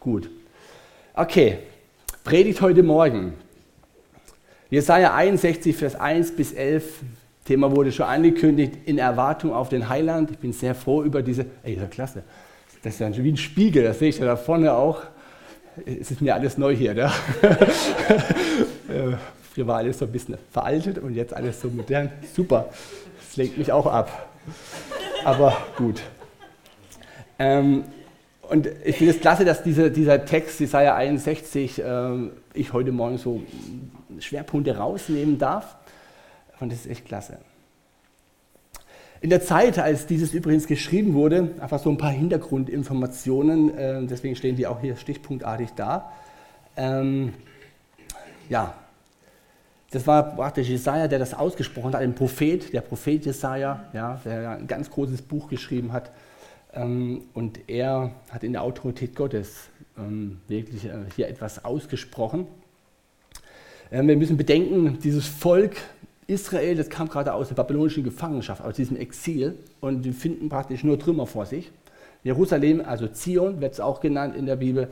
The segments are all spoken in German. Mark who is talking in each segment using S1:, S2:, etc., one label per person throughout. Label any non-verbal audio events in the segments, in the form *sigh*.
S1: Gut. Okay, Predigt heute Morgen. Jesaja 61, Vers 1 bis 11. Thema wurde schon angekündigt, in Erwartung auf den Heiland. Ich bin sehr froh über diese. Ey, das ist ja klasse. Das ist ja wie ein Spiegel, das sehe ich ja da vorne auch. Es ist mir alles neu hier. Ne? *laughs* Früher war alles so ein bisschen veraltet und jetzt alles so modern. Super. Das lenkt mich auch ab. Aber gut. Ähm, und ich finde es klasse, dass diese, dieser Text, Jesaja 61, äh, ich heute Morgen so Schwerpunkte rausnehmen darf. Und das ist echt klasse. In der Zeit, als dieses übrigens geschrieben wurde, einfach so ein paar Hintergrundinformationen, äh, deswegen stehen die auch hier stichpunktartig da. Ähm, ja, das war praktisch Jesaja, der das ausgesprochen hat, ein Prophet, der Prophet Jesaja, ja, der ein ganz großes Buch geschrieben hat und er hat in der Autorität Gottes ähm, wirklich äh, hier etwas ausgesprochen. Ähm, wir müssen bedenken, dieses Volk Israel, das kam gerade aus der babylonischen Gefangenschaft, aus diesem Exil und die finden praktisch nur Trümmer vor sich. Jerusalem, also Zion wird es auch genannt in der Bibel,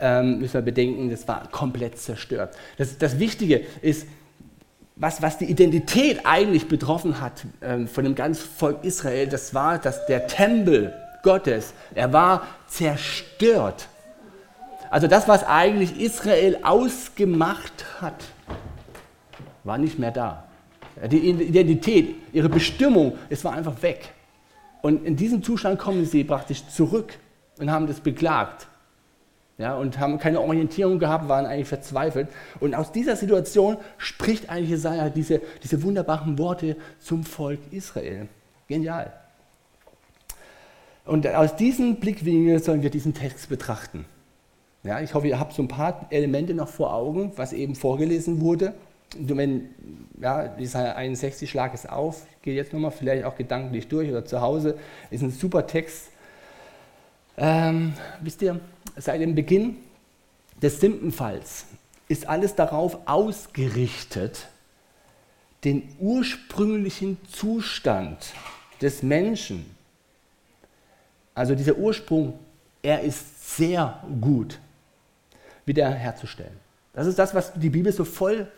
S1: müssen wir bedenken, das war komplett zerstört. Das, das Wichtige ist, was, was die Identität eigentlich betroffen hat von dem ganzen Volk Israel, das war, dass der Tempel Gottes. Er war zerstört. Also das, was eigentlich Israel ausgemacht hat, war nicht mehr da. Die Identität, ihre Bestimmung, es war einfach weg. Und in diesem Zustand kommen sie praktisch zurück und haben das beklagt. Ja, und haben keine Orientierung gehabt, waren eigentlich verzweifelt. Und aus dieser Situation spricht eigentlich Jesaja diese, diese wunderbaren Worte zum Volk Israel. Genial. Und aus diesem Blickwinkel sollen wir diesen Text betrachten. Ja, ich hoffe, ihr habt so ein paar Elemente noch vor Augen, was eben vorgelesen wurde. Und wenn, ja, Jesaja 61, schlag es auf, ich gehe jetzt nochmal vielleicht auch gedanklich durch oder zu Hause, ist ein super Text. Ähm, wisst ihr, seit dem Beginn des Sündenfalls ist alles darauf ausgerichtet, den ursprünglichen Zustand des Menschen also dieser Ursprung, er ist sehr gut wiederherzustellen. Das ist das, was die Bibel so voll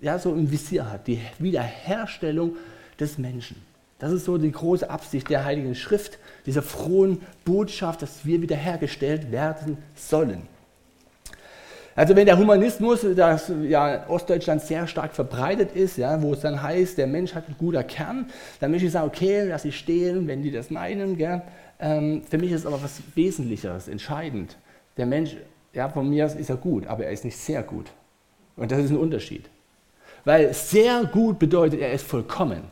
S1: ja, so im Visier hat, die Wiederherstellung des Menschen. Das ist so die große Absicht der Heiligen Schrift, dieser frohen Botschaft, dass wir wiederhergestellt werden sollen. Also wenn der Humanismus, das ja Ostdeutschland sehr stark verbreitet ist, ja, wo es dann heißt, der Mensch hat ein guter Kern, dann möchte ich sagen, okay, lass ich stehen, wenn die das meinen. Gell. Ähm, für mich ist aber was Wesentlicheres, entscheidend. Der Mensch, ja, von mir aus ist er gut, aber er ist nicht sehr gut. Und das ist ein Unterschied. Weil sehr gut bedeutet, er ist vollkommen.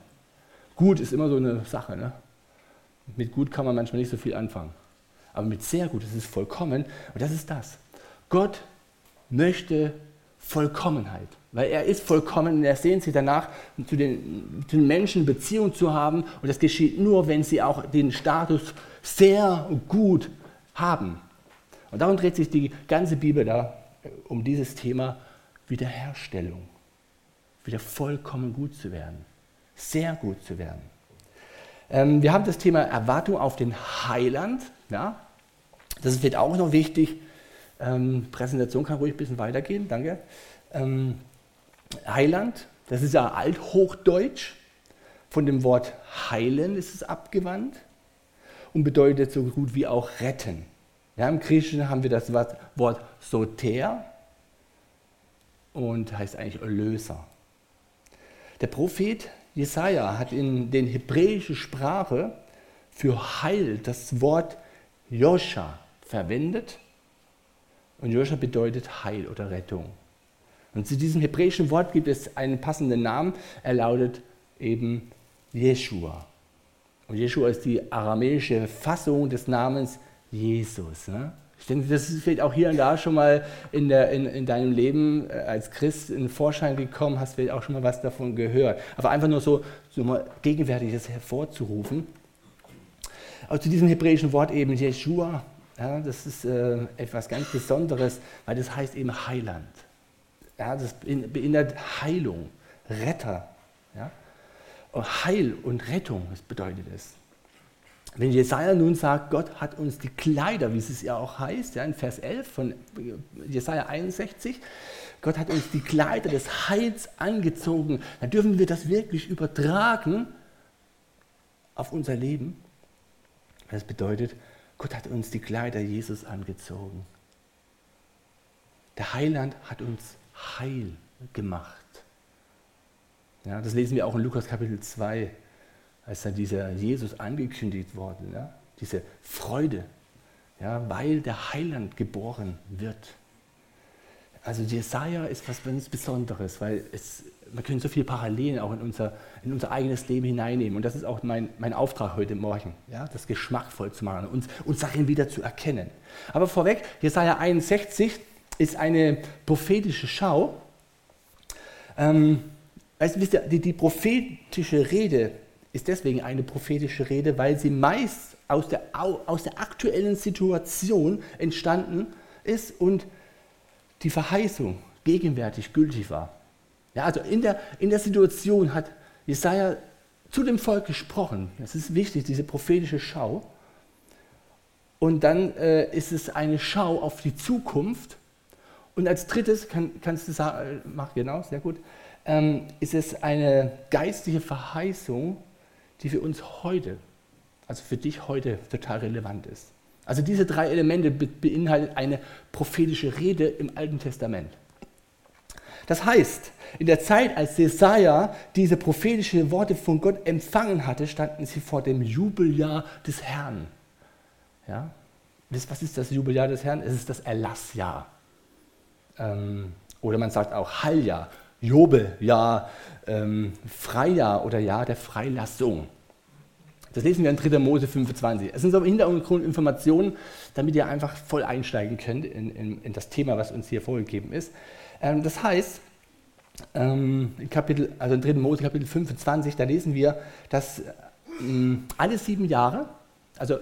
S1: Gut ist immer so eine Sache. Ne? Mit gut kann man manchmal nicht so viel anfangen. Aber mit sehr gut ist es vollkommen. Und das ist das. Gott möchte Vollkommenheit. Weil er ist vollkommen und er sehnt sich danach, zu den, zu den Menschen Beziehung zu haben. Und das geschieht nur, wenn sie auch den Status sehr gut haben. Und darum dreht sich die ganze Bibel da äh, um dieses Thema Wiederherstellung. Wieder vollkommen gut zu werden. Sehr gut zu werden. Ähm, wir haben das Thema Erwartung auf den Heiland. Ja? Das wird auch noch wichtig. Ähm, Präsentation kann ruhig ein bisschen weitergehen, danke. Ähm, Heiland, das ist ja althochdeutsch. Von dem Wort heilen ist es abgewandt und bedeutet so gut wie auch retten. Ja, Im Griechischen haben wir das Wort soter und heißt eigentlich Erlöser. Der Prophet Jesaja hat in der hebräischen Sprache für Heil das Wort Joscha verwendet. Und Joscha bedeutet Heil oder Rettung. Und zu diesem hebräischen Wort gibt es einen passenden Namen. Er lautet eben Jeshua. Und Jeshua ist die aramäische Fassung des Namens Jesus. Ne? Ich denke, das ist vielleicht auch hier und da schon mal in, der, in, in deinem Leben äh, als Christ in den Vorschein gekommen, hast vielleicht auch schon mal was davon gehört. Aber einfach nur so, so mal Gegenwärtiges hervorzurufen. Aber zu diesem hebräischen Wort eben Jeshua, ja, das ist äh, etwas ganz Besonderes, weil das heißt eben Heiland. Ja, das beinhaltet Heilung, Retter. Ja? Heil und Rettung, das bedeutet es. wenn Jesaja nun sagt, Gott hat uns die Kleider, wie es ja auch heißt, ja, in Vers 11 von Jesaja 61, Gott hat uns die Kleider des Heils angezogen, dann dürfen wir das wirklich übertragen auf unser Leben. Das bedeutet, Gott hat uns die Kleider Jesus angezogen. Der Heiland hat uns heil gemacht. Ja, das lesen wir auch in Lukas Kapitel 2 als dann dieser Jesus angekündigt worden, ja, diese Freude, ja, weil der Heiland geboren wird. Also Jesaja ist was ganz Besonderes, weil es, man können so viele Parallelen auch in unser, in unser eigenes Leben hineinnehmen. Und das ist auch mein, mein Auftrag heute Morgen, ja, das geschmackvoll zu machen, uns, uns darin wieder zu erkennen. Aber vorweg, Jesaja 61 ist eine prophetische Schau. Ähm, weißt, wisst ihr, die, die prophetische Rede ist deswegen eine prophetische Rede, weil sie meist aus der, aus der aktuellen Situation entstanden ist und die Verheißung gegenwärtig gültig war. Ja, also in der, in der Situation hat Jesaja zu dem Volk gesprochen. Das ist wichtig, diese prophetische Schau. Und dann äh, ist es eine Schau auf die Zukunft. Und als drittes, kann, kannst du sagen, mach genau, sehr gut, ähm, ist es eine geistliche Verheißung die für uns heute, also für dich heute total relevant ist. Also diese drei Elemente beinhalten eine prophetische Rede im Alten Testament. Das heißt, in der Zeit, als Jesaja diese prophetischen Worte von Gott empfangen hatte, standen sie vor dem Jubeljahr des Herrn. Ja? Was ist das Jubeljahr des Herrn? Es ist das Erlassjahr. Ähm, oder man sagt auch Halljahr, Jubeljahr, ähm, Freijahr oder Jahr der Freilassung. Das lesen wir in 3. Mose 25. Es sind so Hintergrundinformationen, damit ihr einfach voll einsteigen könnt in, in, in das Thema, was uns hier vorgegeben ist. Ähm, das heißt, ähm, in Kapitel, also in 3. Mose Kapitel 25, da lesen wir, dass ähm, alle sieben Jahre, also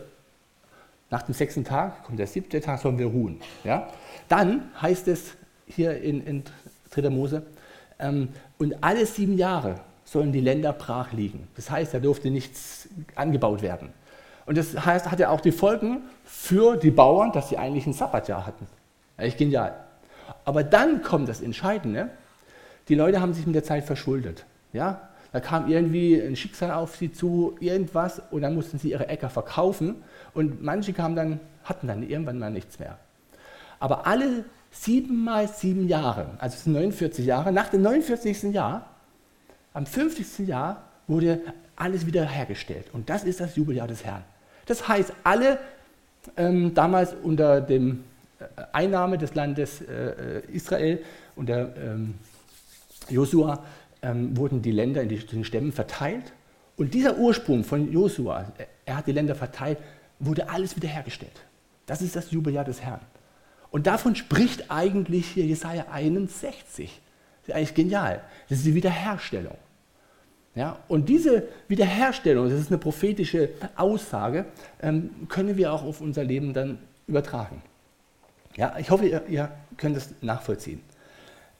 S1: nach dem sechsten Tag kommt der siebte Tag, sollen wir ruhen. Ja? Dann heißt es hier in, in 3. Mose, und alle sieben Jahre sollen die Länder brach liegen. Das heißt, da durfte nichts angebaut werden. Und das heißt, hatte auch die Folgen für die Bauern, dass sie eigentlich ein Sabbatjahr hatten. Eigentlich genial. Aber dann kommt das Entscheidende. Die Leute haben sich mit der Zeit verschuldet. Ja? Da kam irgendwie ein Schicksal auf sie zu, irgendwas, und dann mussten sie ihre Äcker verkaufen. Und manche kamen dann, hatten dann irgendwann mal nichts mehr. Aber alle sieben mal sieben Jahre, also es sind 49 Jahre, nach dem 49. Jahr, am 50. Jahr wurde alles wiederhergestellt. Und das ist das Jubeljahr des Herrn. Das heißt, alle ähm, damals unter dem äh, Einnahme des Landes äh, Israel, unter ähm, Josua, ähm, wurden die Länder in den Stämmen verteilt. Und dieser Ursprung von Josua, er hat die Länder verteilt, wurde alles wiederhergestellt. Das ist das Jubeljahr des Herrn. Und davon spricht eigentlich hier Jesaja 61. Das ist eigentlich genial. Das ist die Wiederherstellung. Ja, und diese Wiederherstellung, das ist eine prophetische Aussage, ähm, können wir auch auf unser Leben dann übertragen. Ja, ich hoffe, ihr, ihr könnt das nachvollziehen.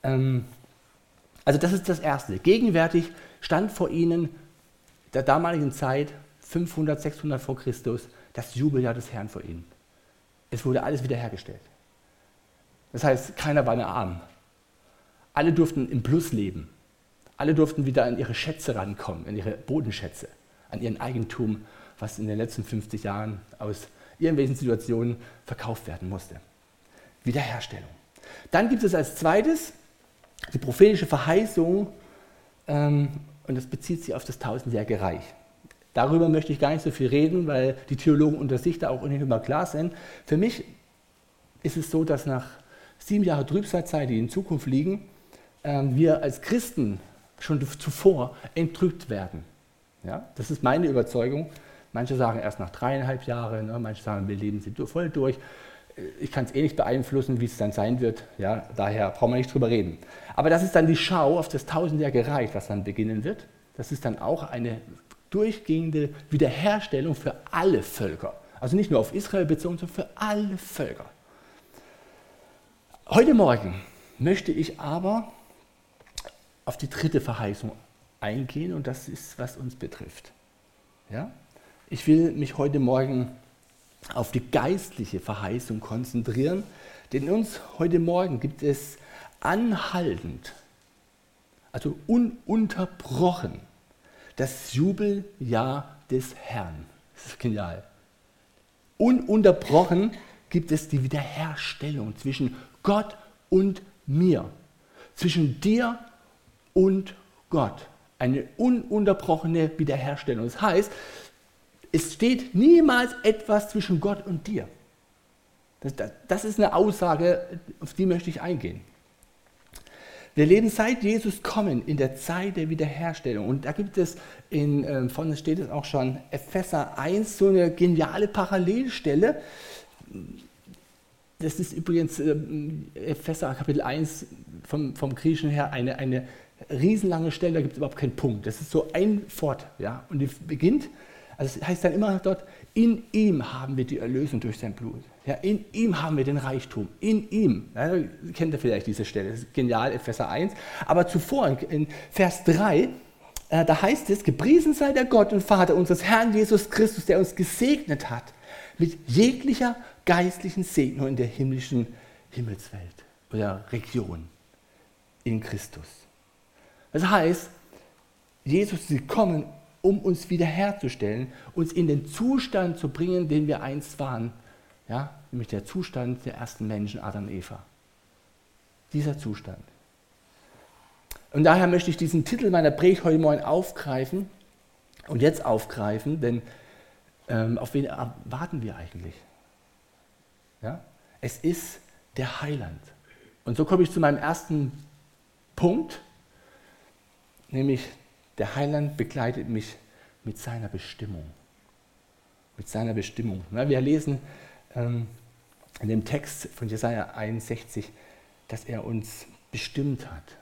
S1: Ähm, also das ist das Erste. Gegenwärtig stand vor ihnen der damaligen Zeit, 500, 600 vor Christus, das Jubeljahr des Herrn vor ihnen. Es wurde alles wiederhergestellt. Das heißt, keiner war mehr arm. Alle durften im Plus leben. Alle durften wieder an ihre Schätze rankommen, an ihre Bodenschätze, an ihren Eigentum, was in den letzten 50 Jahren aus irgendwelchen Situationen verkauft werden musste. Wiederherstellung. Dann gibt es als zweites die prophetische Verheißung, ähm, und das bezieht sich auf das tausendjährige Reich. Darüber möchte ich gar nicht so viel reden, weil die Theologen unter sich da auch nicht immer klar sind. Für mich ist es so, dass nach sieben Jahren Trübsalzeit, die in Zukunft liegen, ähm, wir als Christen schon zuvor entrückt werden. Ja? Das ist meine Überzeugung. Manche sagen erst nach dreieinhalb Jahren, ne? manche sagen, wir leben sie voll durch. Ich kann es eh nicht beeinflussen, wie es dann sein wird. Ja? Daher brauchen wir nicht drüber reden. Aber das ist dann die Schau auf das tausendjährige Reich, was dann beginnen wird. Das ist dann auch eine durchgehende Wiederherstellung für alle Völker. Also nicht nur auf Israel bezogen, sondern für alle Völker. Heute Morgen möchte ich aber auf die dritte Verheißung eingehen und das ist, was uns betrifft. Ja? Ich will mich heute Morgen auf die geistliche Verheißung konzentrieren, denn uns heute Morgen gibt es anhaltend, also ununterbrochen, das Jubeljahr des Herrn. Das ist genial. Ununterbrochen gibt es die Wiederherstellung zwischen Gott und mir, zwischen dir und Gott. Eine ununterbrochene Wiederherstellung. Das heißt, es steht niemals etwas zwischen Gott und dir. Das, das, das ist eine Aussage, auf die möchte ich eingehen. Wir leben seit Jesus kommen in der Zeit der Wiederherstellung. Und da gibt es, in, äh, vorne steht es auch schon, Epheser 1, so eine geniale Parallelstelle. Das ist übrigens äh, Epheser Kapitel 1 vom, vom Griechischen her eine, eine riesenlange Stelle, da gibt es überhaupt keinen Punkt. Das ist so ein Fort. Ja? Und die beginnt, also es heißt dann immer dort, in ihm haben wir die Erlösung durch sein Blut. Ja, in ihm haben wir den Reichtum. In ihm. Ja, kennt ihr vielleicht diese Stelle. Das ist genial, Epheser 1. Aber zuvor, in Vers 3, äh, da heißt es, gepriesen sei der Gott und Vater unseres Herrn Jesus Christus, der uns gesegnet hat mit jeglicher geistlichen Segnung in der himmlischen Himmelswelt oder Region in Christus. Das heißt, Jesus ist gekommen, um uns wiederherzustellen, uns in den Zustand zu bringen, den wir einst waren. Ja, nämlich der Zustand der ersten Menschen, Adam und Eva. Dieser Zustand. Und daher möchte ich diesen Titel meiner Predigt heute Morgen aufgreifen und jetzt aufgreifen, denn ähm, auf wen warten wir eigentlich? Ja? Es ist der Heiland. Und so komme ich zu meinem ersten Punkt, nämlich der Heiland begleitet mich mit seiner Bestimmung. Mit seiner Bestimmung. Wir lesen ähm, in dem Text von Jesaja 61, dass er uns bestimmt hat.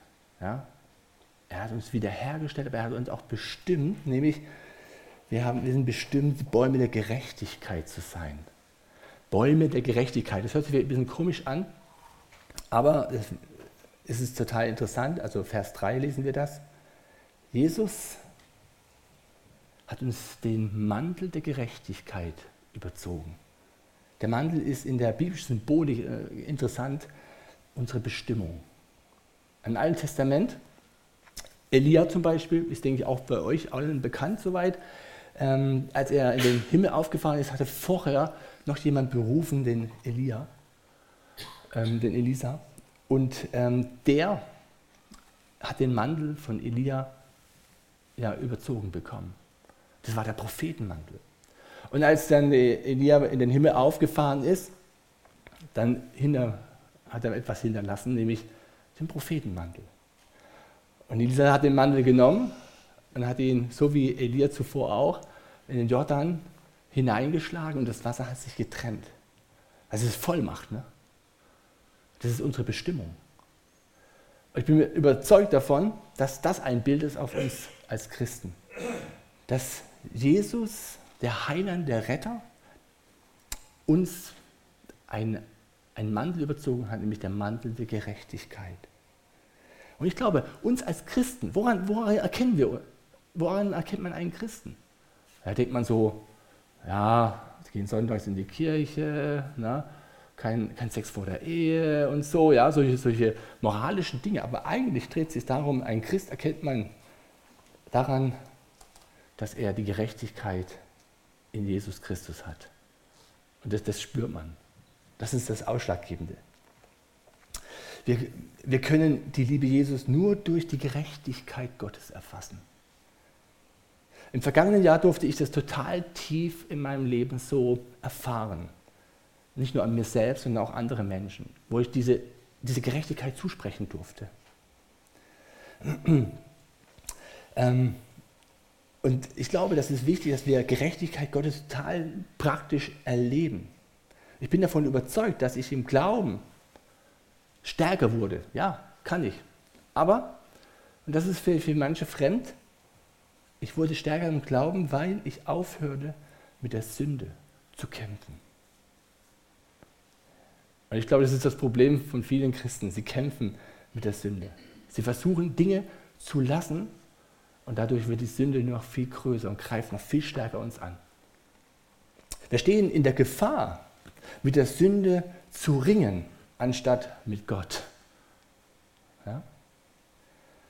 S1: Er hat uns wiederhergestellt, aber er hat uns auch bestimmt, nämlich wir, haben, wir sind bestimmt, Bäume der Gerechtigkeit zu sein. Bäume der Gerechtigkeit. Das hört sich ein bisschen komisch an, aber es ist total interessant. Also Vers 3 lesen wir das. Jesus hat uns den Mantel der Gerechtigkeit überzogen. Der Mantel ist in der biblischen Symbolik äh, interessant, unsere Bestimmung. Im Alten Testament, Elia zum Beispiel, ist denke ich auch bei euch allen bekannt soweit, ähm, als er in den Himmel aufgefahren ist, hatte vorher noch jemand berufen, den Elia, ähm, den Elisa. Und ähm, der hat den Mantel von Elia ja, überzogen bekommen. Das war der Prophetenmantel. Und als dann Elia in den Himmel aufgefahren ist, dann hinter, hat er etwas hinterlassen, nämlich den Prophetenmantel. Und Elisa hat den Mantel genommen und hat ihn, so wie Elia zuvor auch, in den Jordan hineingeschlagen und das Wasser hat sich getrennt. Das ist Vollmacht. Ne? Das ist unsere Bestimmung. ich bin überzeugt davon, dass das ein Bild ist auf uns als Christen. Dass Jesus, der Heiland, der Retter, uns einen Mantel überzogen hat, nämlich der Mantel der Gerechtigkeit. Und ich glaube, uns als Christen, woran, woran erkennen wir, woran erkennt man einen Christen? Da denkt man so, ja, sie gehen sonntags in die Kirche, na, kein, kein Sex vor der Ehe und so, ja, solche, solche moralischen Dinge. Aber eigentlich dreht es sich darum, ein Christ erkennt man daran, dass er die Gerechtigkeit in Jesus Christus hat. Und das, das spürt man. Das ist das Ausschlaggebende. Wir, wir können die Liebe Jesus nur durch die Gerechtigkeit Gottes erfassen. Im vergangenen Jahr durfte ich das total tief in meinem Leben so erfahren. Nicht nur an mir selbst, sondern auch andere Menschen, wo ich diese, diese Gerechtigkeit zusprechen durfte. *clears throat* ähm, und ich glaube, das ist wichtig, dass wir Gerechtigkeit Gottes total praktisch erleben. Ich bin davon überzeugt, dass ich im Glauben stärker wurde. Ja, kann ich. Aber, und das ist für, für manche fremd, ich wurde stärker im Glauben, weil ich aufhörte, mit der Sünde zu kämpfen. Und ich glaube, das ist das Problem von vielen Christen. Sie kämpfen mit der Sünde. Sie versuchen Dinge zu lassen und dadurch wird die Sünde noch viel größer und greift noch viel stärker uns an. Wir stehen in der Gefahr, mit der Sünde zu ringen, anstatt mit Gott. Ja?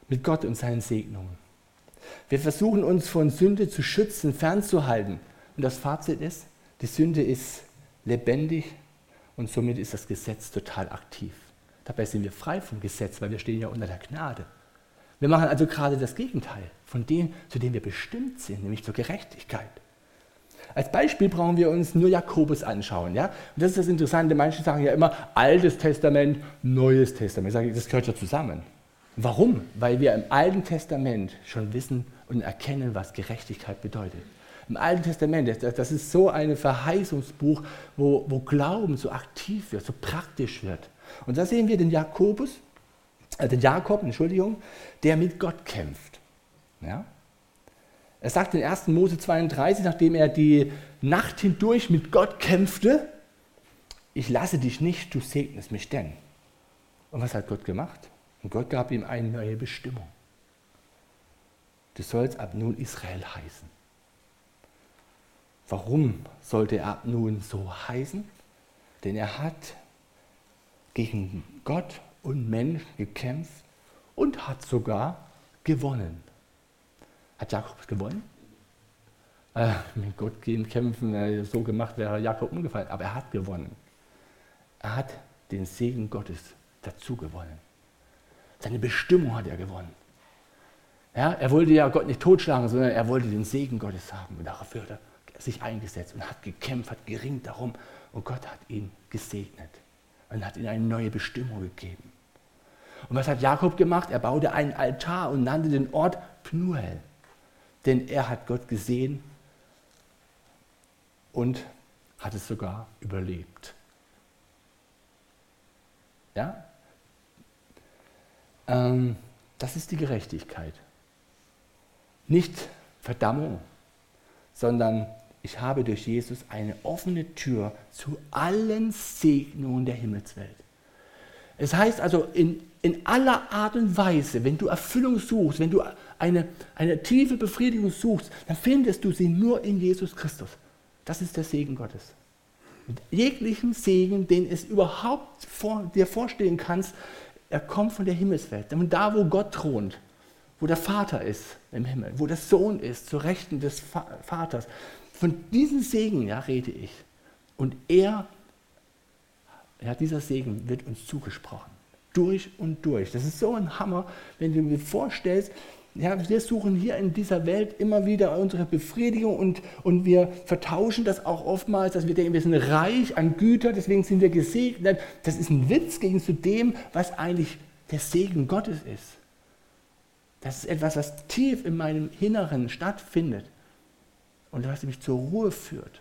S1: Mit Gott und seinen Segnungen. Wir versuchen uns von Sünde zu schützen, fernzuhalten. Und das Fazit ist, die Sünde ist lebendig und somit ist das Gesetz total aktiv. Dabei sind wir frei vom Gesetz, weil wir stehen ja unter der Gnade. Wir machen also gerade das Gegenteil von dem, zu dem wir bestimmt sind, nämlich zur Gerechtigkeit. Als Beispiel brauchen wir uns nur Jakobus anschauen. Ja? Und das ist das Interessante. Manche sagen ja immer Altes Testament, Neues Testament. Ich sage, das gehört ja zusammen. Warum? Weil wir im Alten Testament schon wissen und erkennen, was Gerechtigkeit bedeutet. Im Alten Testament, das ist so ein Verheißungsbuch, wo, wo Glauben so aktiv wird, so praktisch wird. Und da sehen wir den Jakobus, äh, den Jakob, Entschuldigung, der mit Gott kämpft. Ja? Er sagt in 1. Mose 32, nachdem er die Nacht hindurch mit Gott kämpfte, ich lasse dich nicht, du segnest mich denn. Und was hat Gott gemacht? Und Gott gab ihm eine neue Bestimmung. Du sollst ab nun Israel heißen. Warum sollte er ab nun so heißen? Denn er hat gegen Gott und Mensch gekämpft und hat sogar gewonnen. Hat Jakob gewonnen? Äh, mit Gott gehen kämpfen, äh, so gemacht wäre Jakob umgefallen. Aber er hat gewonnen. Er hat den Segen Gottes dazu gewonnen. Seine Bestimmung hat er gewonnen. Ja, er wollte ja Gott nicht totschlagen, sondern er wollte den Segen Gottes haben. Und dafür hat er sich eingesetzt und hat gekämpft, hat geringt darum. Und Gott hat ihn gesegnet und hat ihm eine neue Bestimmung gegeben. Und was hat Jakob gemacht? Er baute einen Altar und nannte den Ort Pnuel. Denn er hat Gott gesehen und hat es sogar überlebt. Ja? Ähm, das ist die Gerechtigkeit. Nicht Verdammung, sondern ich habe durch Jesus eine offene Tür zu allen Segnungen der Himmelswelt. Es heißt also in, in aller Art und Weise, wenn du Erfüllung suchst, wenn du eine, eine tiefe Befriedigung suchst, dann findest du sie nur in Jesus Christus. Das ist der Segen Gottes. Mit jeglichem Segen, den es überhaupt vor, dir vorstellen kannst, er kommt von der Himmelswelt. Da, wo Gott thront, wo der Vater ist im Himmel, wo der Sohn ist, zur Rechten des Vaters, von diesem Segen ja, rede ich. Und er, ja, dieser Segen wird uns zugesprochen. Durch und durch. Das ist so ein Hammer, wenn du mir vorstellst, ja, wir suchen hier in dieser Welt immer wieder unsere Befriedigung und, und wir vertauschen das auch oftmals, dass wir denken, wir sind reich an Güter, deswegen sind wir gesegnet. Das ist ein Witz gegen zu dem, was eigentlich der Segen Gottes ist. Das ist etwas, was tief in meinem Inneren stattfindet und was mich zur Ruhe führt.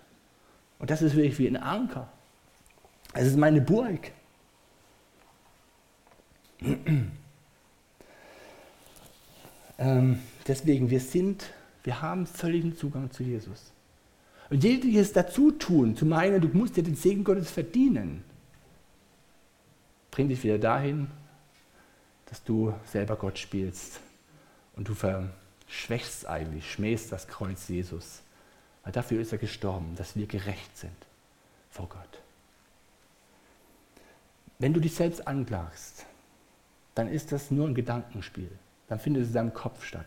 S1: Und das ist wirklich wie ein Anker. Es ist meine Burg. Ähm, deswegen, wir sind, wir haben völligen Zugang zu Jesus. Und jegliches dazu tun, zu meinen, du musst dir den Segen Gottes verdienen, bringt dich wieder dahin, dass du selber Gott spielst. Und du verschwächst eigentlich, schmähst das Kreuz Jesus. Weil dafür ist er gestorben, dass wir gerecht sind vor Gott. Wenn du dich selbst anklagst, dann ist das nur ein Gedankenspiel dann findet es in deinem Kopf statt.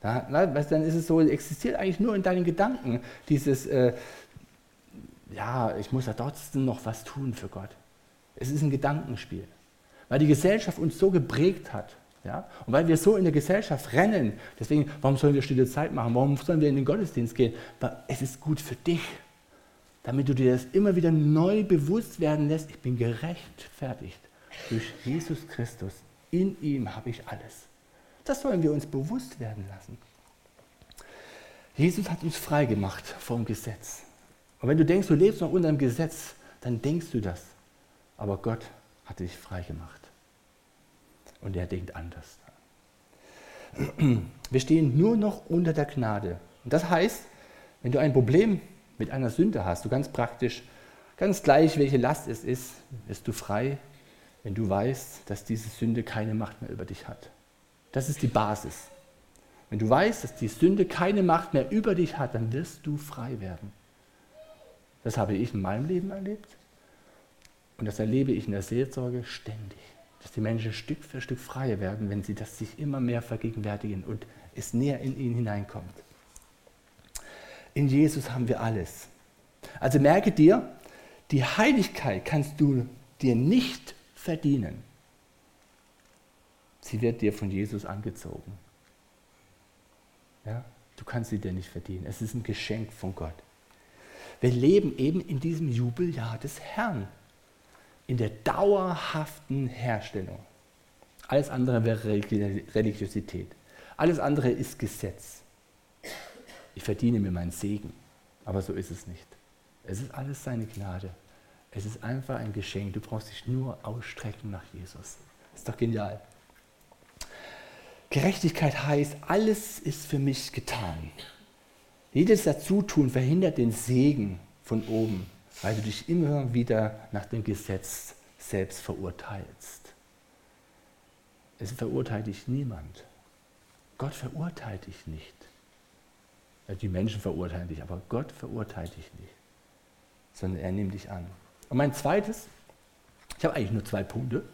S1: Da, na, dann ist es so, existiert eigentlich nur in deinen Gedanken dieses, äh, ja, ich muss ja trotzdem noch was tun für Gott. Es ist ein Gedankenspiel. Weil die Gesellschaft uns so geprägt hat. Ja? Und weil wir so in der Gesellschaft rennen, deswegen, warum sollen wir stille Zeit machen? Warum sollen wir in den Gottesdienst gehen? Weil es ist gut für dich, damit du dir das immer wieder neu bewusst werden lässt. Ich bin gerechtfertigt durch Jesus Christus. In ihm habe ich alles. Das sollen wir uns bewusst werden lassen. Jesus hat uns frei gemacht vom Gesetz. Und wenn du denkst, du lebst noch unter dem Gesetz, dann denkst du das. Aber Gott hat dich frei gemacht. Und er denkt anders. Wir stehen nur noch unter der Gnade. Und das heißt, wenn du ein Problem mit einer Sünde hast, du ganz praktisch, ganz gleich, welche Last es ist, bist du frei, wenn du weißt, dass diese Sünde keine Macht mehr über dich hat. Das ist die Basis. Wenn du weißt, dass die Sünde keine Macht mehr über dich hat, dann wirst du frei werden. Das habe ich in meinem Leben erlebt. Und das erlebe ich in der Seelsorge ständig. Dass die Menschen Stück für Stück freier werden, wenn sie das sich immer mehr vergegenwärtigen und es näher in ihn hineinkommt. In Jesus haben wir alles. Also merke dir, die Heiligkeit kannst du dir nicht verdienen. Sie wird dir von Jesus angezogen. Ja? Du kannst sie dir nicht verdienen. Es ist ein Geschenk von Gott. Wir leben eben in diesem Jubeljahr des Herrn, in der dauerhaften Herstellung. Alles andere wäre Religiosität. Alles andere ist Gesetz. Ich verdiene mir meinen Segen, aber so ist es nicht. Es ist alles seine Gnade. Es ist einfach ein Geschenk. Du brauchst dich nur ausstrecken nach Jesus. Ist doch genial. Gerechtigkeit heißt, alles ist für mich getan. Jedes Dazutun verhindert den Segen von oben, weil du dich immer wieder nach dem Gesetz selbst verurteilst. Es verurteilt dich niemand. Gott verurteilt dich nicht. Die Menschen verurteilen dich, aber Gott verurteilt dich nicht, sondern er nimmt dich an. Und mein zweites, ich habe eigentlich nur zwei Punkte.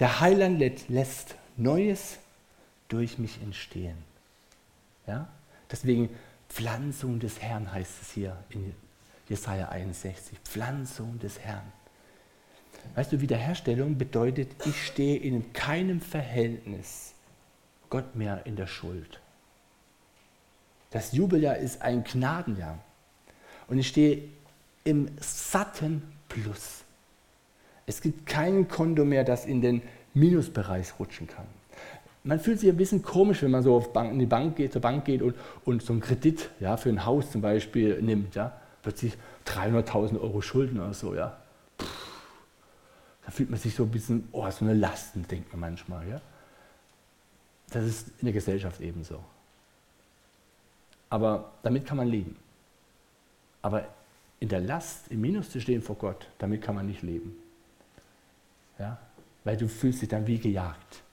S1: Der Heiland lässt Neues durch mich entstehen. Ja? Deswegen Pflanzung des Herrn heißt es hier in Jesaja 61. Pflanzung des Herrn. Weißt du, Wiederherstellung bedeutet, ich stehe in keinem Verhältnis Gott mehr in der Schuld. Das Jubeljahr ist ein Gnadenjahr. Und ich stehe im satten Plus. Es gibt kein Konto mehr, das in den Minusbereich rutschen kann man fühlt sich ein bisschen komisch, wenn man so auf Bank, in die Bank geht, zur Bank geht und, und so einen Kredit ja, für ein Haus zum Beispiel nimmt. Ja, plötzlich 300.000 Euro Schulden oder so. Ja. Da fühlt man sich so ein bisschen, oh, so eine Lasten, denkt man manchmal. Ja. Das ist in der Gesellschaft ebenso. Aber damit kann man leben. Aber in der Last, im Minus zu stehen vor Gott, damit kann man nicht leben. Ja? Weil du fühlst dich dann wie gejagt.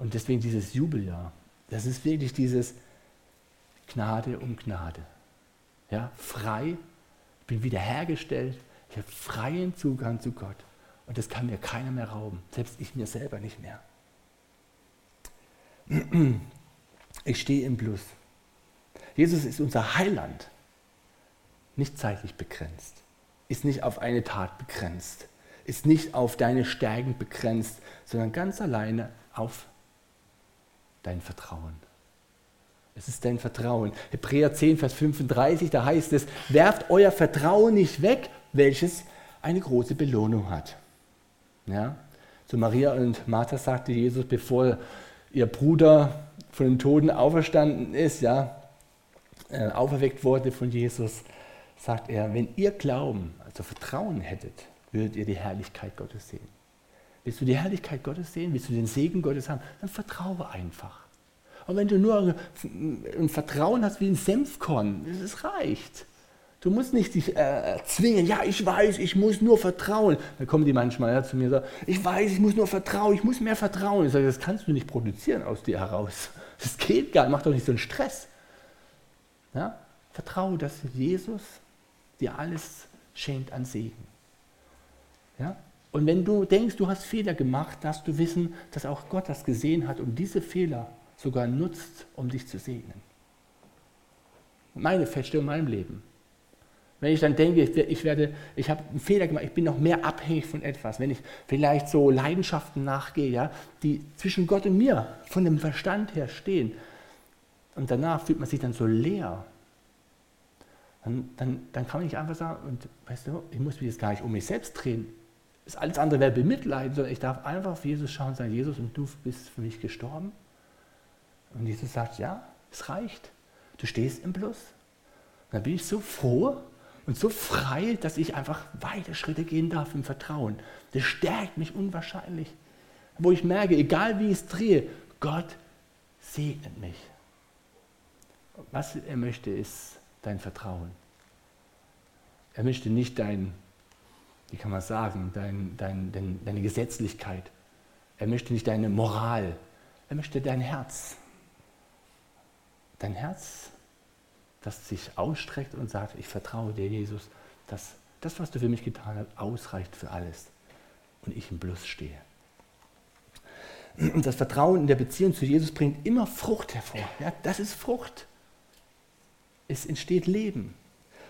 S1: Und deswegen dieses Jubeljahr, das ist wirklich dieses Gnade um Gnade. Ja, frei, bin wiederhergestellt, ich habe freien Zugang zu Gott. Und das kann mir keiner mehr rauben, selbst ich mir selber nicht mehr. Ich stehe im Plus. Jesus ist unser Heiland, nicht zeitlich begrenzt, ist nicht auf eine Tat begrenzt, ist nicht auf deine Stärken begrenzt, sondern ganz alleine auf dein Vertrauen. Es ist dein Vertrauen. Hebräer 10, Vers 35, da heißt es, werft euer Vertrauen nicht weg, welches eine große Belohnung hat. Ja? Zu Maria und Martha sagte Jesus, bevor ihr Bruder von den Toten auferstanden ist, ja, äh, auferweckt wurde von Jesus, sagt er, wenn ihr Glauben, also Vertrauen hättet, würdet ihr die Herrlichkeit Gottes sehen. Willst du die Herrlichkeit Gottes sehen? Willst du den Segen Gottes haben? Dann vertraue einfach. Und wenn du nur ein Vertrauen hast wie ein Senfkorn, das reicht. Du musst nicht dich äh, zwingen, ja, ich weiß, ich muss nur vertrauen. Dann kommen die manchmal ja, zu mir und sagen, ich weiß, ich muss nur vertrauen, ich muss mehr vertrauen. Ich sage, das kannst du nicht produzieren aus dir heraus. Das geht gar nicht, mach doch nicht so einen Stress. Ja? Vertraue, dass Jesus dir alles schenkt an Segen. Ja? Und wenn du denkst, du hast Fehler gemacht, darfst du wissen, dass auch Gott das gesehen hat und diese Fehler sogar nutzt, um dich zu segnen. Meine Feststellung in meinem Leben. Wenn ich dann denke, ich, werde, ich habe einen Fehler gemacht, ich bin noch mehr abhängig von etwas, wenn ich vielleicht so Leidenschaften nachgehe, ja, die zwischen Gott und mir von dem Verstand her stehen, und danach fühlt man sich dann so leer, dann, dann, dann kann man nicht einfach sagen, und weißt du, ich muss mich jetzt gar nicht um mich selbst drehen, das alles andere wäre bemitleiden, sondern ich darf einfach auf Jesus schauen und sagen, Jesus, und du bist für mich gestorben. Und Jesus sagt, ja, es reicht. Du stehst im Plus. Und dann bin ich so froh und so frei, dass ich einfach weiter Schritte gehen darf im Vertrauen. Das stärkt mich unwahrscheinlich. Wo ich merke, egal wie ich es drehe, Gott segnet mich. Was er möchte, ist dein Vertrauen. Er möchte nicht dein wie kann man sagen, dein, dein, dein, deine Gesetzlichkeit. Er möchte nicht deine Moral, er möchte dein Herz. Dein Herz das sich ausstreckt und sagt, ich vertraue dir, Jesus, dass das, was du für mich getan hast, ausreicht für alles und ich im Plus stehe. Und das Vertrauen in der Beziehung zu Jesus bringt immer Frucht hervor. Ja, das ist Frucht. Es entsteht Leben.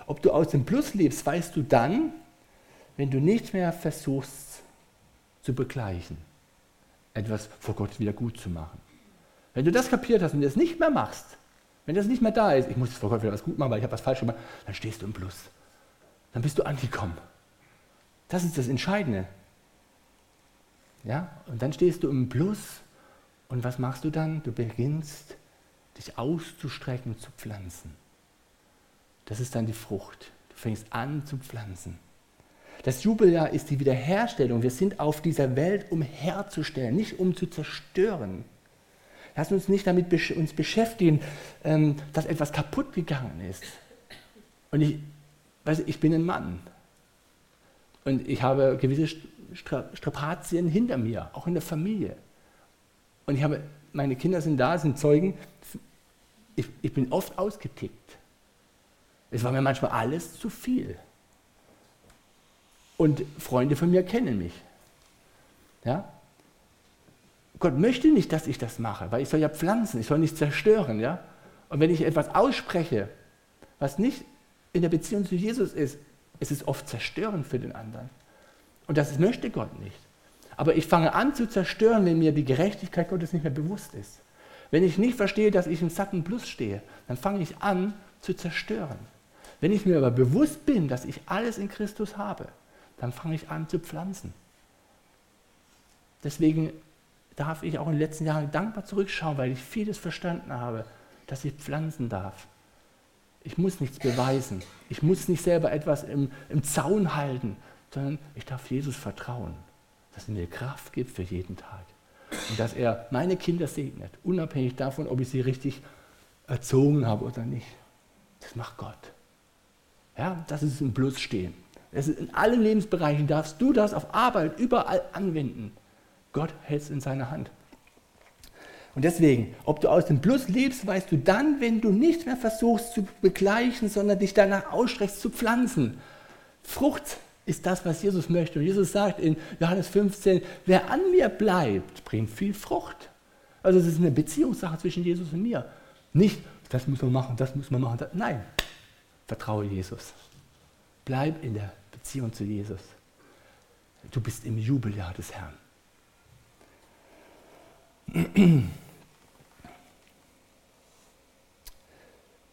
S1: Ob du aus dem Plus lebst, weißt du dann, wenn du nicht mehr versuchst zu begleichen, etwas vor Gott wieder gut zu machen. Wenn du das kapiert hast und das nicht mehr machst, wenn das nicht mehr da ist, ich muss vor Gott wieder was gut machen, weil ich habe was falsch gemacht, dann stehst du im Plus. Dann bist du angekommen. Das ist das Entscheidende. Ja? Und dann stehst du im Plus und was machst du dann? Du beginnst dich auszustrecken, zu pflanzen. Das ist dann die Frucht. Du fängst an zu pflanzen. Das Jubeljahr ist die Wiederherstellung. Wir sind auf dieser Welt, um herzustellen, nicht um zu zerstören. Lass uns nicht damit uns beschäftigen, ähm, dass etwas kaputt gegangen ist. Und ich, weiß, ich bin ein Mann. Und ich habe gewisse Strapazien hinter mir, auch in der Familie. Und ich habe, meine Kinder sind da, sind Zeugen. Ich, ich bin oft ausgetickt. Es war mir manchmal alles zu viel. Und Freunde von mir kennen mich. Ja? Gott möchte nicht, dass ich das mache, weil ich soll ja pflanzen, ich soll nicht zerstören. Ja? Und wenn ich etwas ausspreche, was nicht in der Beziehung zu Jesus ist, ist es oft zerstörend für den anderen. Und das möchte Gott nicht. Aber ich fange an zu zerstören, wenn mir die Gerechtigkeit Gottes nicht mehr bewusst ist. Wenn ich nicht verstehe, dass ich im satten Plus stehe, dann fange ich an zu zerstören. Wenn ich mir aber bewusst bin, dass ich alles in Christus habe, dann fange ich an zu pflanzen. Deswegen darf ich auch in den letzten Jahren dankbar zurückschauen, weil ich vieles verstanden habe, dass ich pflanzen darf. Ich muss nichts beweisen. Ich muss nicht selber etwas im, im Zaun halten, sondern ich darf Jesus vertrauen, dass er mir Kraft gibt für jeden Tag. Und dass er meine Kinder segnet, unabhängig davon, ob ich sie richtig erzogen habe oder nicht. Das macht Gott. Ja, das ist im Plus stehen. Es ist in allen Lebensbereichen darfst du das auf Arbeit überall anwenden. Gott hält es in seiner Hand. Und deswegen, ob du aus dem Plus lebst, weißt du dann, wenn du nicht mehr versuchst zu begleichen, sondern dich danach ausstreckst zu pflanzen. Frucht ist das, was Jesus möchte. Und Jesus sagt in Johannes 15, wer an mir bleibt, bringt viel Frucht. Also es ist eine Beziehungssache zwischen Jesus und mir. Nicht, das muss man machen, das muss man machen. Nein, vertraue Jesus. Bleib in der Beziehung zu Jesus. Du bist im Jubeljahr des Herrn.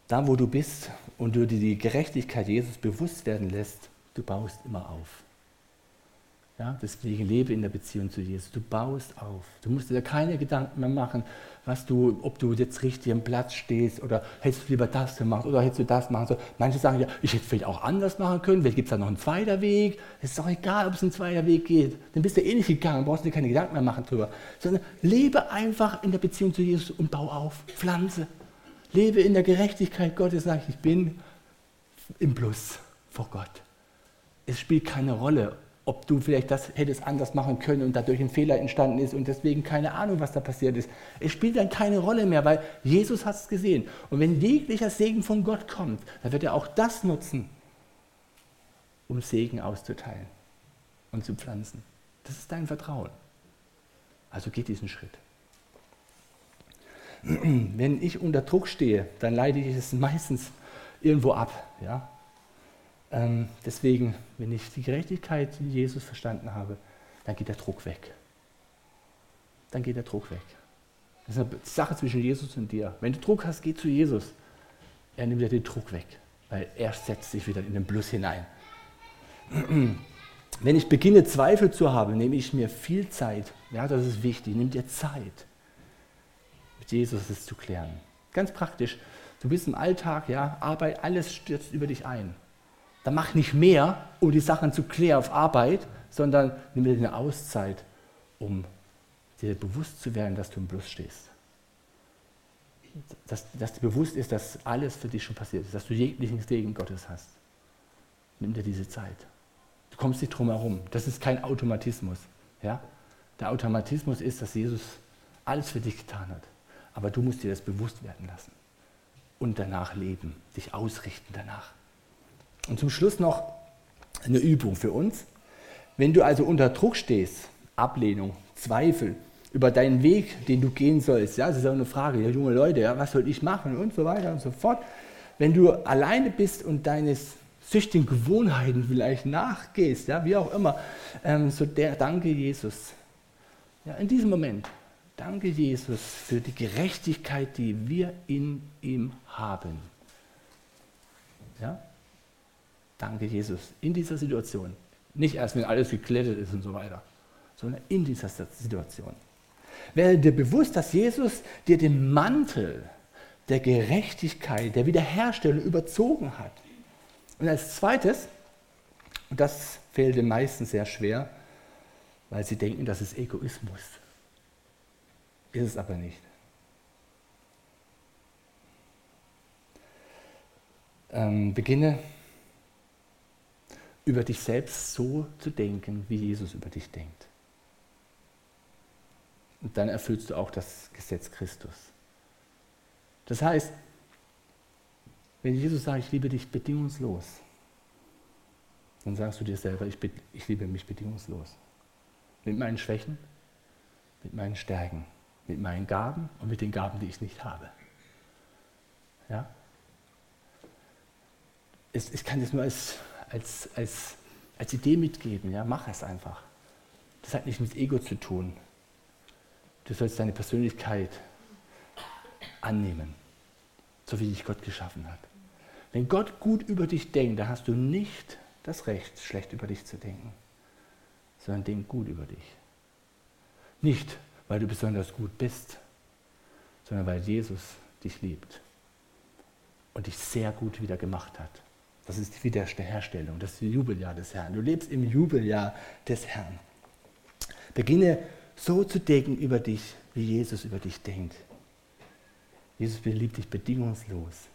S1: Da, wo du bist und du dir die Gerechtigkeit Jesus bewusst werden lässt, du baust immer auf. Ja, deswegen lebe in der Beziehung zu Jesus. Du baust auf. Du musst dir keine Gedanken mehr machen, was du, ob du jetzt richtig am Platz stehst oder hättest du lieber das gemacht oder hättest du das machen sollen. Manche sagen ja, ich hätte vielleicht auch anders machen können. Vielleicht gibt es da noch einen zweiten Weg. Es ist doch egal, ob es ein zweiter Weg geht. Dann bist du eh nicht gegangen, brauchst du dir keine Gedanken mehr machen drüber. Sondern lebe einfach in der Beziehung zu Jesus und bau auf. Pflanze. Lebe in der Gerechtigkeit Gottes. Sag ich, ich bin im Plus vor Gott. Es spielt keine Rolle, ob du vielleicht das hättest anders machen können und dadurch ein Fehler entstanden ist und deswegen keine Ahnung, was da passiert ist. Es spielt dann keine Rolle mehr, weil Jesus hat es gesehen. Und wenn jeglicher Segen von Gott kommt, dann wird er auch das nutzen, um Segen auszuteilen und zu pflanzen. Das ist dein Vertrauen. Also geht diesen Schritt. Wenn ich unter Druck stehe, dann leite ich es meistens irgendwo ab. Ja? Ähm, deswegen, wenn ich die Gerechtigkeit in Jesus verstanden habe, dann geht der Druck weg. Dann geht der Druck weg. Das ist eine Sache zwischen Jesus und dir. Wenn du Druck hast, geh zu Jesus. Er nimmt dir den Druck weg, weil er setzt sich wieder in den Plus hinein. *clears throat* Wenn ich beginne, Zweifel zu haben, nehme ich mir viel Zeit. Ja, das ist wichtig. Nimm dir Zeit, mit Jesus es zu klären. Ganz praktisch. Du bist im Alltag, ja, Arbeit, alles stürzt über dich ein dann mach nicht mehr, um die Sachen zu klären auf Arbeit, sondern nimm dir eine Auszeit, um dir bewusst zu werden, dass du im Plus stehst. Dass, dass dir bewusst ist, dass alles für dich schon passiert ist, dass du jeglichen Segen Gottes hast. Nimm dir diese Zeit. Du kommst nicht drum herum. Das ist kein Automatismus. Ja? Der Automatismus ist, dass Jesus alles für dich getan hat. Aber du musst dir das bewusst werden lassen. und danach leben, dich ausrichten danach. Und zum Schluss noch eine Übung für uns. Wenn du also unter Druck stehst, Ablehnung, Zweifel über deinen Weg, den du gehen sollst, ja, das ist auch eine Frage, ja, junge Leute, ja, was soll ich machen und so weiter und so fort. Wenn du alleine bist und deine süchtigen Gewohnheiten vielleicht nachgehst, ja, wie auch immer, ähm, so der danke Jesus. Ja, in diesem Moment, danke Jesus für die Gerechtigkeit, die wir in ihm haben. Ja? Danke Jesus in dieser Situation. Nicht erst, wenn alles geklettet ist und so weiter, sondern in dieser Situation. Werde dir bewusst, dass Jesus dir den Mantel der Gerechtigkeit, der Wiederherstellung überzogen hat. Und als zweites, und das fällt den meisten sehr schwer, weil sie denken, das ist Egoismus. Ist es aber nicht. Ähm, beginne über dich selbst so zu denken, wie Jesus über dich denkt. Und dann erfüllst du auch das Gesetz Christus. Das heißt, wenn Jesus sagt, ich liebe dich bedingungslos, dann sagst du dir selber, ich, ich liebe mich bedingungslos. Mit meinen Schwächen, mit meinen Stärken, mit meinen Gaben und mit den Gaben, die ich nicht habe. Ja? Ich kann das nur als als, als, als Idee mitgeben. Ja? Mach es einfach. Das hat nicht mit Ego zu tun. Du sollst deine Persönlichkeit annehmen, so wie dich Gott geschaffen hat. Wenn Gott gut über dich denkt, dann hast du nicht das Recht, schlecht über dich zu denken, sondern denk gut über dich. Nicht, weil du besonders gut bist, sondern weil Jesus dich liebt und dich sehr gut wieder gemacht hat. Das ist die Wiederherstellung, das Jubeljahr des Herrn. Du lebst im Jubeljahr des Herrn. Beginne so zu denken über dich, wie Jesus über dich denkt. Jesus liebt dich bedingungslos.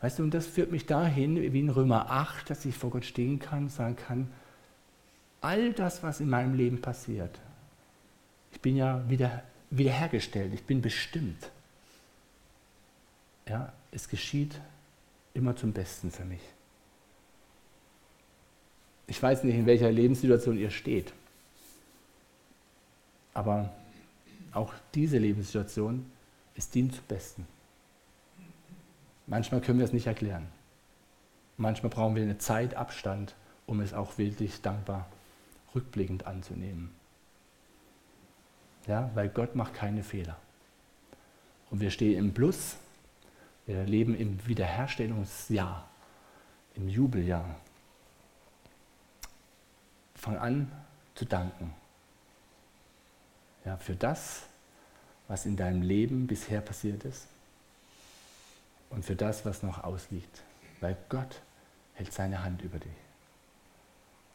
S1: Weißt du, und das führt mich dahin, wie in Römer 8, dass ich vor Gott stehen kann und sagen kann, all das, was in meinem Leben passiert, ich bin ja wieder, wiederhergestellt, ich bin bestimmt. Ja, es geschieht immer zum Besten für mich. Ich weiß nicht, in welcher Lebenssituation ihr steht, aber auch diese Lebenssituation ist dient zum Besten. Manchmal können wir es nicht erklären. Manchmal brauchen wir eine Zeit Abstand, um es auch wirklich dankbar rückblickend anzunehmen. Ja, weil Gott macht keine Fehler. Und wir stehen im Plus wir leben im Wiederherstellungsjahr, im Jubeljahr. Fang an zu danken. Ja, für das, was in deinem Leben bisher passiert ist und für das, was noch ausliegt. Weil Gott hält seine Hand über dich.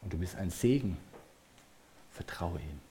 S1: Und du bist ein Segen. Vertraue ihm.